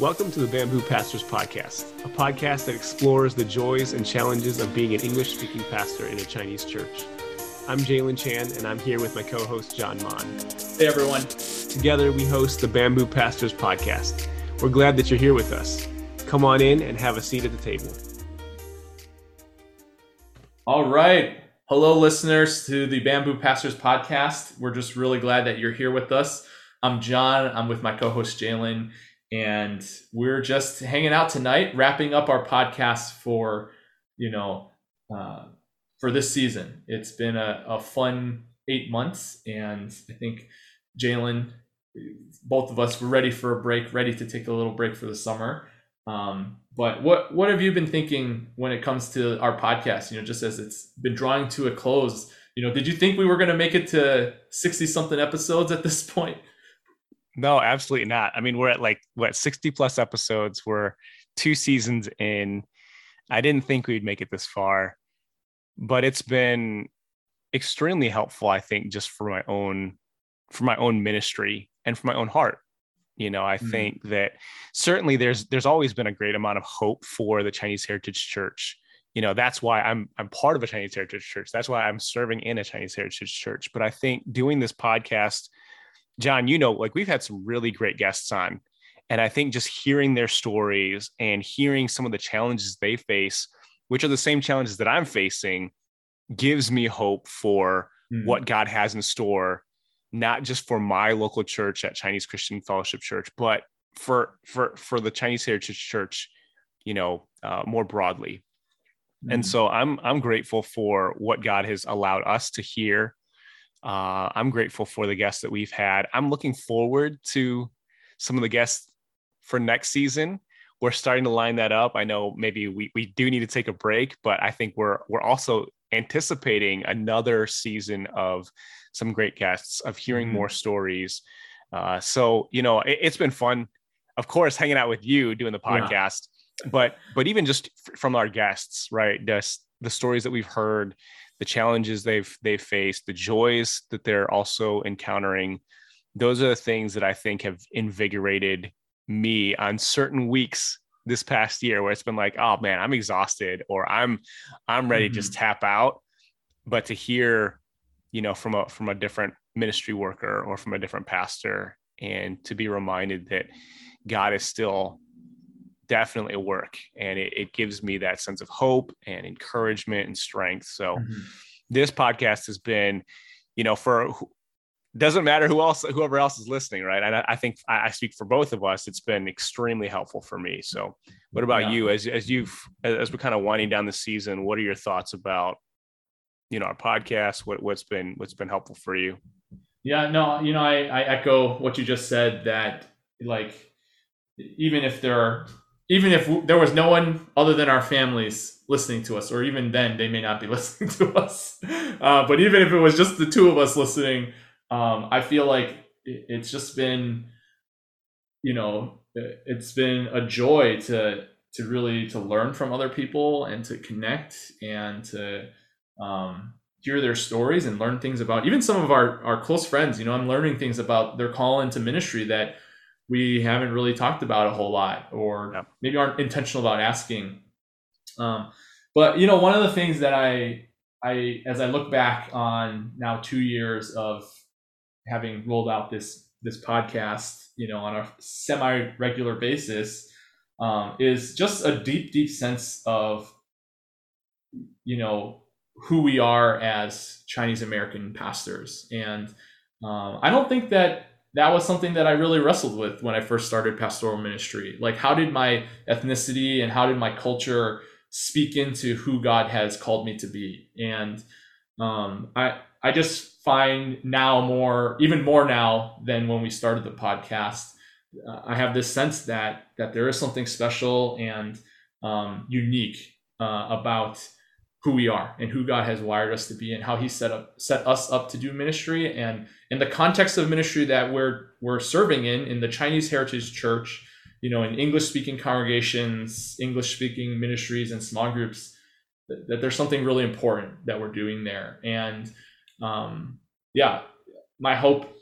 Welcome to the Bamboo Pastors Podcast, a podcast that explores the joys and challenges of being an English speaking pastor in a Chinese church. I'm Jalon Chan, and I'm here with my co host, Jon Mann. Hey, everyone. Together, we host the Bamboo Pastors Podcast. We're glad that you're here with us. Come on in and have a seat at the table. All right. Hello, listeners to the Bamboo Pastors Podcast. We're just really glad that you're here with us. I'm Jon. I'm with my co host, Jalon and we're just hanging out tonight, wrapping up our podcast for you know uh, for this season. It's been a, a fun eight months, and I think Jalon, both of us, were ready for a break, ready to take a little break for the summer. Um, but what what have you been thinking when it comes to our podcast? You know, just as it's been drawing to a close. You know, did you think we were going to make it to sixty something episodes at this point? No, absolutely not. I mean, we're at like what 60 plus episodes. We're two seasons in. I didn't think we'd make it this far, but it's been extremely helpful, I think, just for my own for my own ministry and for my own heart. You know, I mm-hmm. think that certainly there's there's always been a great amount of hope for the Chinese Heritage Church. You know, that's why I'm I'm part of a Chinese Heritage Church. That's why I'm serving in a Chinese Heritage Church. But I think doing this podcast Jon, you know, like we've had some really great guests on. And I think just hearing their stories and hearing some of the challenges they face, which are the same challenges that I'm facing, gives me hope for mm-hmm. what God has in store, not just for my local church at Chinese Christian Fellowship Church, but for for for the Chinese Heritage Church, you know, uh, more broadly. Mm-hmm. And so I'm I'm grateful for what God has allowed us to hear uh, I'm grateful for the guests that we've had. I'm looking forward to some of the guests for next season. We're starting to line that up. I know maybe we, we do need to take a break, but I think we're we're also anticipating another season of some great guests, of hearing mm-hmm. more stories. Uh, so you know, it, has been fun, of course, hanging out with you doing the podcast, yeah. but but even just f- from our guests, right? Just the stories that we've heard, the challenges they've they've faced, the joys that they're also encountering. Those are the things that I think have invigorated me on certain weeks this past year where it's been like, oh man, I'm exhausted or I'm I'm ready mm-hmm. to just mm-hmm. tap out. But to hear, you know, from a from a different ministry worker or from a different pastor and to be reminded that God is still definitely work and it, it, gives me that sense of hope and encouragement and strength. So mm-hmm. this podcast has been you know for doesn't matter who else whoever else is listening right? And i, I think I, I, speak for both of us it's been extremely helpful for me. So what about yeah. you? As as you've as we're kind of winding down the season what are your thoughts about you know our podcast? What, what's been what's been helpful for you? Yeah no you know i i echo what you just said that like even if there are even if there was no one other than our families listening to us, or even then they may not be listening to us. Uh, but even if it was just the two of us listening, um, I feel like it's just been, you know, it's been a joy to to really to learn from other people and to connect and to um, hear their stories and learn things about even some of our our close friends. You know, I'm learning things about their call into ministry that we haven't really talked about a whole lot or yeah. maybe aren't intentional about asking um, but you know one of the things that i i as i look back on now two years of having rolled out this this podcast you know on a semi regular basis um, is just a deep deep sense of you know who we are as chinese american pastors and um, i don't think that that was something that I really wrestled with when I first started pastoral ministry. Like, how did my ethnicity and how did my culture speak into who God has called me to be? And um, I I just find now more, even more now than when we started the podcast, uh, I have this sense that that there is something special and um, unique uh, about who we are and who God has wired us to be and how He set up set us up to do ministry. And in the context of ministry that we're we're serving in in the Chinese Heritage Church, you know, in English speaking congregations, English speaking ministries, and small groups, that, that, there's something really important that we're doing there. And um, yeah, my hope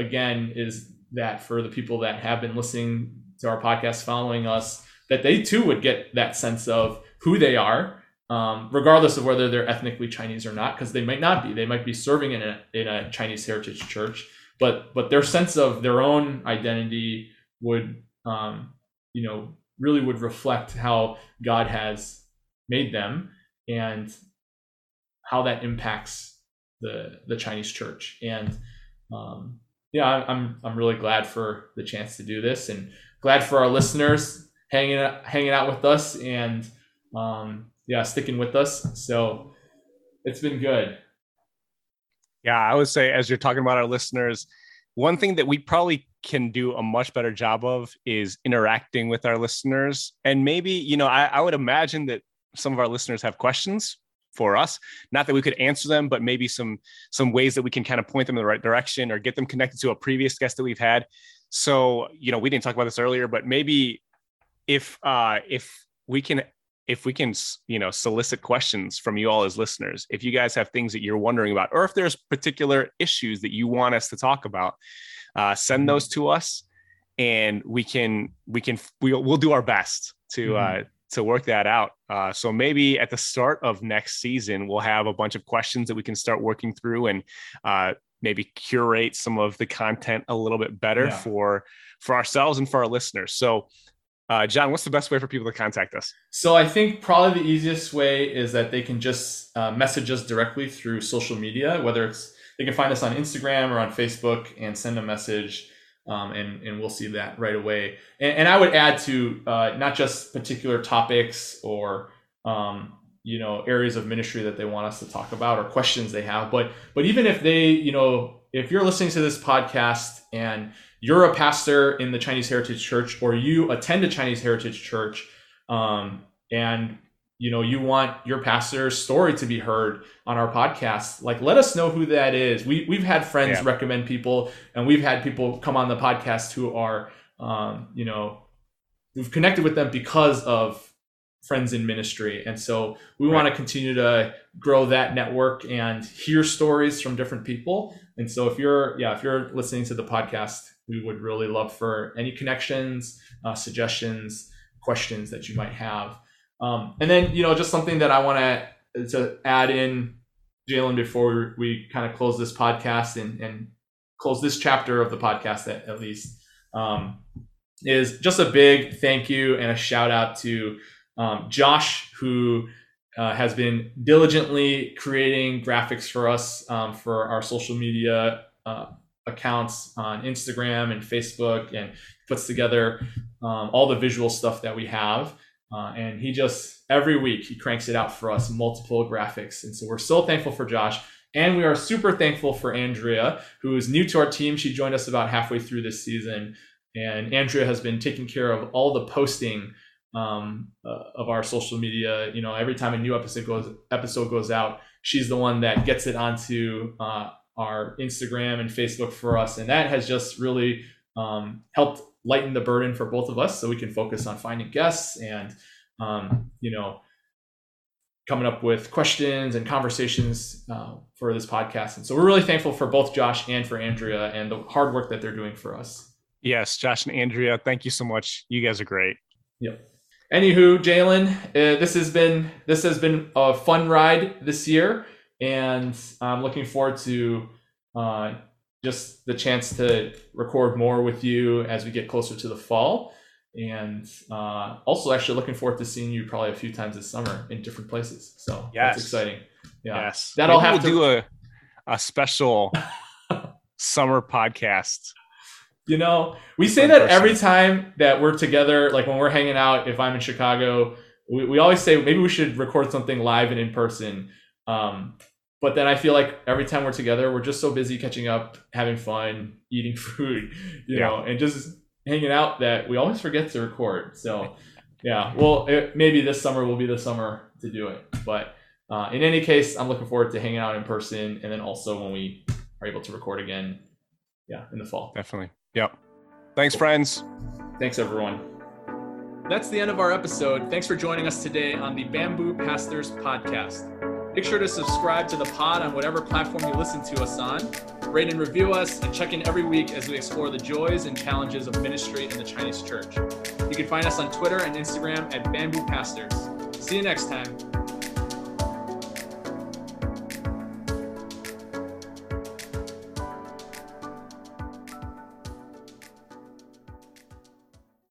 again is that for the people that have been listening to our podcast, following us, that they too would get that sense of who they are, um, regardless of whether they're ethnically Chinese or not, because they might not be. They might be serving in a in a Chinese heritage church, but but their sense of their own identity would, um, you know, really would reflect how God has made them and how that impacts the the Chinese church. And um, yeah, I'm I'm really glad for the chance to do this, and glad for our listeners hanging hanging out with us, and um, yeah, sticking with us. So it's been good. Yeah, I would say as you're talking about our listeners, one thing that we probably can do a much better job of is interacting with our listeners. And maybe, you know, I, I would imagine that some of our listeners have questions for us not that we could answer them but maybe some some ways that we can kind of point them in the right direction or get them connected to a previous guest that we've had so you know we didn't talk about this earlier but maybe if uh if we can if we can you know solicit questions from you all as listeners if you guys have things that you're wondering about or if there's particular issues that you want us to talk about uh, send mm-hmm. those to us and we can we can we'll, we'll do our best to mm-hmm. uh, to work that out. Uh, so maybe at the start of next season, we'll have a bunch of questions that we can start working through and uh, maybe curate some of the content a little bit better yeah. for for ourselves and for our listeners. So, uh, Jon, what's the best way for people to contact us? So I think probably the easiest way is that they can just uh, message us directly through social media, whether it's they can find us on Instagram or on Facebook and send a message um, and and we'll see that right away. And, and I would add to uh, not just particular topics or um, you know areas of ministry that they want us to talk about or questions they have, but but even if they you know if you're listening to this podcast and you're a pastor in the Chinese Heritage Church or you attend a Chinese Heritage Church um, and you know you want your pastor's story to be heard on our podcast like let us know who that is we, we've had friends yeah. recommend people and we've had people come on the podcast who are um, you know we've connected with them because of friends in ministry and so we right. want to continue to grow that network and hear stories from different people and so if you're yeah if you're listening to the podcast we would really love for any connections uh, suggestions questions that you might have. Um, and then, you know, just something that I want to to add in, Jalon, before we, we kind of close this podcast and, and close this chapter of the podcast at, at least, um, is just a big thank you and a shout out to um, Josh, who uh, has been diligently creating graphics for us um, for our social media uh, accounts on Instagram and Facebook and puts together um, all the visual stuff that we have. Uh, and he just every week he cranks it out for us, multiple graphics. And so we're so thankful for Josh. And we are super thankful for Andrea, who is new to our team. She joined us about halfway through this season. And Andrea has been taking care of all the posting um, uh, of our social media. You know, every time a new episode goes episode goes out, she's the one that gets it onto uh, our Instagram and Facebook for us, and that has just really um, helped lighten the burden for both of us so we can focus on finding guests and um, you know coming up with questions and conversations uh, for this podcast. And so we're really thankful for both josh and for andrea and the hard work that they're doing for us. Yes josh and andrea thank you so much. You guys are great. Yep. Anywho jalon uh, this has been this has been a fun ride this year and i'm looking forward to uh, just the chance to record more with you as we get closer to the fall. And uh, also, actually, looking forward to seeing you probably a few times this summer in different places. So yes. that's exciting. Yeah. Yes. That'll Maybe have we'll to do a, a special summer podcast. You know, we say that every time that we're together, like when we're hanging out, if I'm in Chicago, we, we always say maybe we should record something live and in person. Um, but then I feel like every time we're together, we're just so busy catching up, having fun, eating food, you yeah. know, and just hanging out that we always forget to record. So, yeah, well, it, maybe this summer will be the summer to do it. But uh, in any case, I'm looking forward to hanging out in person, and then also when we are able to record again, yeah, in the fall. Definitely. Yep. Thanks, friends. Thanks, everyone. That's the end of our episode. Thanks for joining us today on the Bamboo Pastors Podcast. Make sure to subscribe to the pod on whatever platform you listen to us on. Rate and review us, and check in every week as we explore the joys and challenges of ministry in the Chinese church. You can find us on Twitter and Instagram at Bamboo Pastors. See you next time.